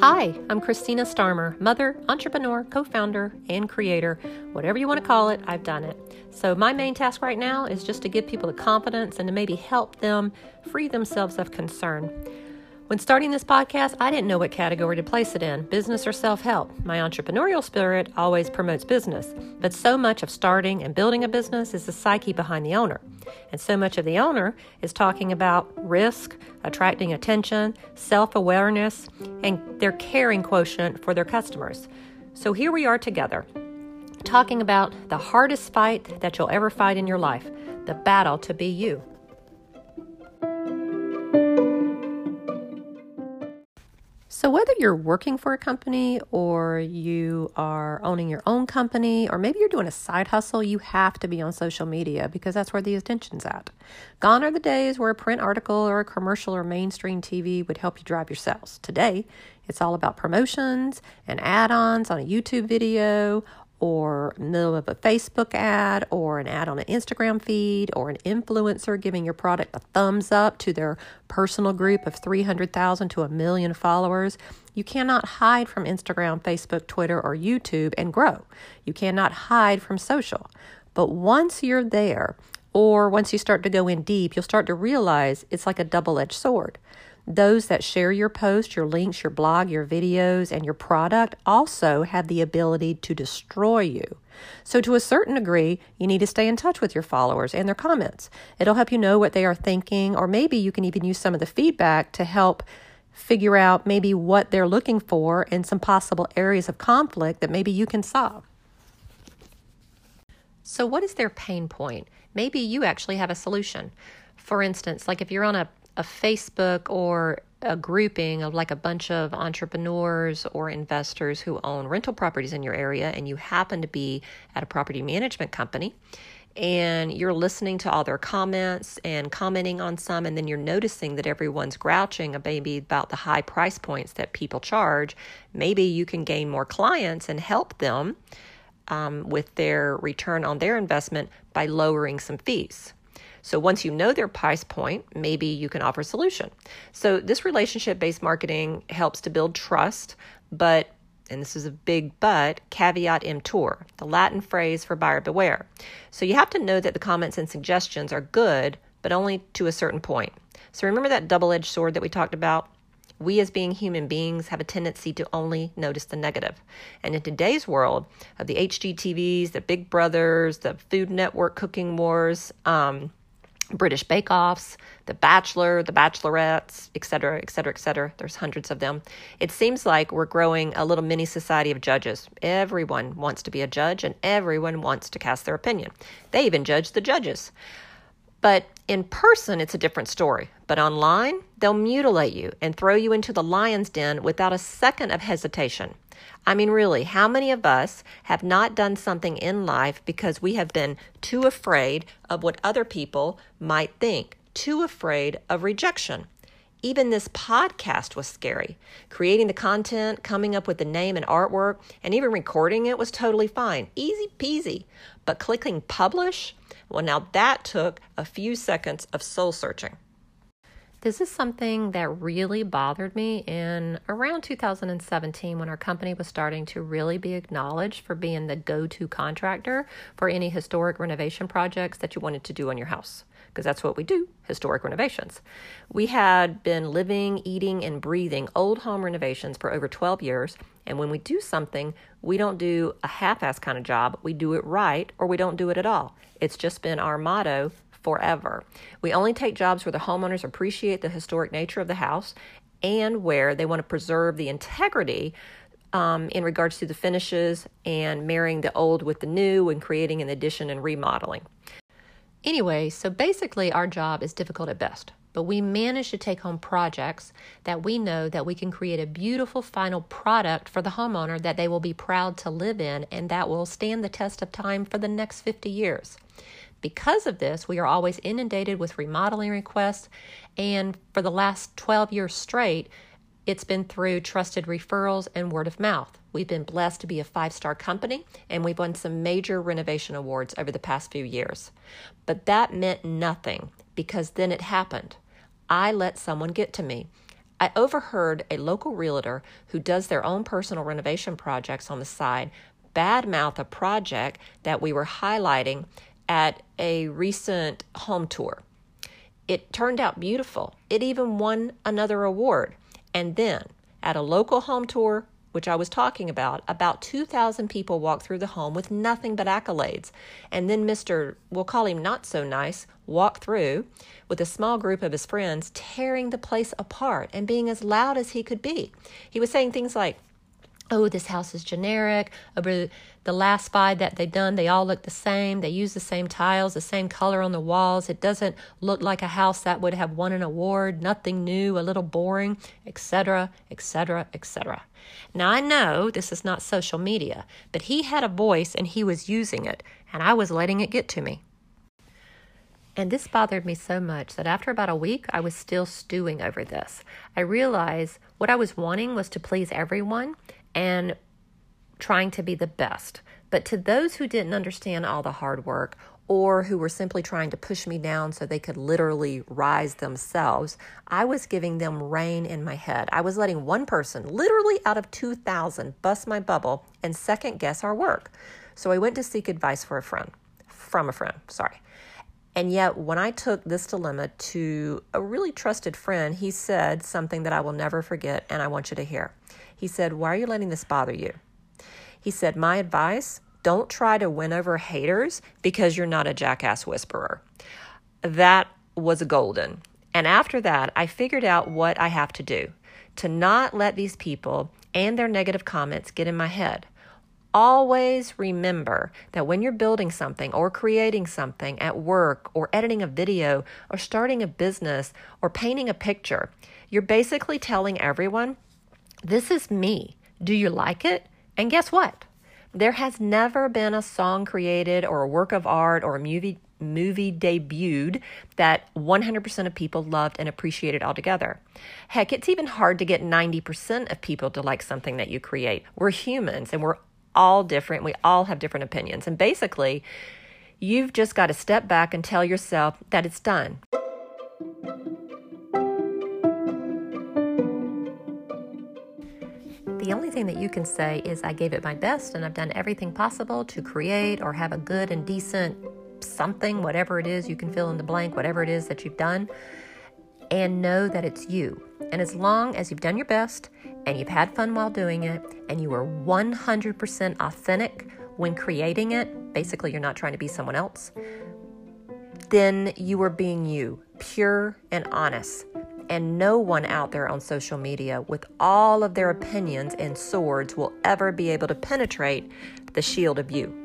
Hi, I'm Christina Starmer, mother, entrepreneur, co founder, and creator. Whatever you want to call it, I've done it. So, my main task right now is just to give people the confidence and to maybe help them free themselves of concern. When starting this podcast, I didn't know what category to place it in business or self help. My entrepreneurial spirit always promotes business, but so much of starting and building a business is the psyche behind the owner. And so much of the owner is talking about risk, attracting attention, self awareness, and their caring quotient for their customers. So here we are together, talking about the hardest fight that you'll ever fight in your life the battle to be you. So, whether you're working for a company or you are owning your own company, or maybe you're doing a side hustle, you have to be on social media because that's where the attention's at. Gone are the days where a print article or a commercial or mainstream TV would help you drive your sales. Today, it's all about promotions and add ons on a YouTube video or middle of a Facebook ad or an ad on an Instagram feed or an influencer giving your product a thumbs up to their personal group of 300,000 to a million followers. You cannot hide from Instagram, Facebook, Twitter, or YouTube and grow. You cannot hide from social. But once you're there, or once you start to go in deep, you'll start to realize it's like a double edged sword. Those that share your post, your links, your blog, your videos, and your product also have the ability to destroy you. So, to a certain degree, you need to stay in touch with your followers and their comments. It'll help you know what they are thinking, or maybe you can even use some of the feedback to help figure out maybe what they're looking for and some possible areas of conflict that maybe you can solve. So, what is their pain point? Maybe you actually have a solution. For instance, like if you're on a a Facebook or a grouping of like a bunch of entrepreneurs or investors who own rental properties in your area and you happen to be at a property management company and you're listening to all their comments and commenting on some and then you're noticing that everyone's grouching maybe about the high price points that people charge maybe you can gain more clients and help them um, with their return on their investment by lowering some fees so once you know their price point, maybe you can offer a solution. So this relationship based marketing helps to build trust, but and this is a big but, caveat emptor, the Latin phrase for buyer beware. So you have to know that the comments and suggestions are good, but only to a certain point. So remember that double edged sword that we talked about? We, as being human beings, have a tendency to only notice the negative. And in today's world of the HGTVs, the Big Brothers, the Food Network cooking wars, um, British Bake Offs, The Bachelor, The Bachelorettes, etc., etc., etc. There's hundreds of them. It seems like we're growing a little mini society of judges. Everyone wants to be a judge and everyone wants to cast their opinion. They even judge the judges. But in person, it's a different story. But online, they'll mutilate you and throw you into the lion's den without a second of hesitation. I mean, really, how many of us have not done something in life because we have been too afraid of what other people might think, too afraid of rejection? Even this podcast was scary. Creating the content, coming up with the name and artwork, and even recording it was totally fine. Easy peasy. But clicking publish? Well, now that took a few seconds of soul searching. This is something that really bothered me in around 2017 when our company was starting to really be acknowledged for being the go to contractor for any historic renovation projects that you wanted to do on your house. Because that's what we do historic renovations. We had been living, eating, and breathing old home renovations for over 12 years. And when we do something, we don't do a half ass kind of job. We do it right or we don't do it at all. It's just been our motto forever. We only take jobs where the homeowners appreciate the historic nature of the house and where they want to preserve the integrity um, in regards to the finishes and marrying the old with the new and creating an addition and remodeling. Anyway, so basically, our job is difficult at best but we manage to take home projects that we know that we can create a beautiful final product for the homeowner that they will be proud to live in and that will stand the test of time for the next 50 years. Because of this, we are always inundated with remodeling requests, and for the last 12 years straight, it's been through trusted referrals and word of mouth. We've been blessed to be a five star company, and we've won some major renovation awards over the past few years. But that meant nothing because then it happened. I let someone get to me. I overheard a local realtor who does their own personal renovation projects on the side badmouth a project that we were highlighting at a recent home tour. It turned out beautiful. It even won another award. And then at a local home tour, which I was talking about, about 2,000 people walked through the home with nothing but accolades. And then Mr., we'll call him not so nice, walked through with a small group of his friends, tearing the place apart and being as loud as he could be. He was saying things like, oh, this house is generic. Oh, the last five that they've done, they all look the same. They use the same tiles, the same color on the walls. It doesn't look like a house that would have won an award. Nothing new, a little boring, etc., etc., etc. Now, I know this is not social media, but he had a voice and he was using it, and I was letting it get to me. And this bothered me so much that after about a week, I was still stewing over this. I realized what I was wanting was to please everyone, and trying to be the best. But to those who didn't understand all the hard work or who were simply trying to push me down so they could literally rise themselves, I was giving them rain in my head. I was letting one person, literally out of 2,000, bust my bubble and second guess our work. So I went to seek advice for a friend, from a friend, sorry. And yet, when I took this dilemma to a really trusted friend, he said something that I will never forget, and I want you to hear. He said, Why are you letting this bother you? He said, My advice don't try to win over haters because you're not a jackass whisperer. That was a golden. And after that, I figured out what I have to do to not let these people and their negative comments get in my head. Always remember that when you're building something or creating something at work or editing a video or starting a business or painting a picture, you're basically telling everyone this is me. Do you like it? And guess what? There has never been a song created or a work of art or a movie movie debuted that 100% of people loved and appreciated altogether. Heck, it's even hard to get 90% of people to like something that you create. We're humans and we're all different. We all have different opinions. And basically, you've just got to step back and tell yourself that it's done. The only thing that you can say is, I gave it my best and I've done everything possible to create or have a good and decent something, whatever it is, you can fill in the blank, whatever it is that you've done, and know that it's you. And as long as you've done your best and you've had fun while doing it and you were 100% authentic when creating it, basically, you're not trying to be someone else, then you are being you, pure and honest and no one out there on social media with all of their opinions and swords will ever be able to penetrate the shield of you.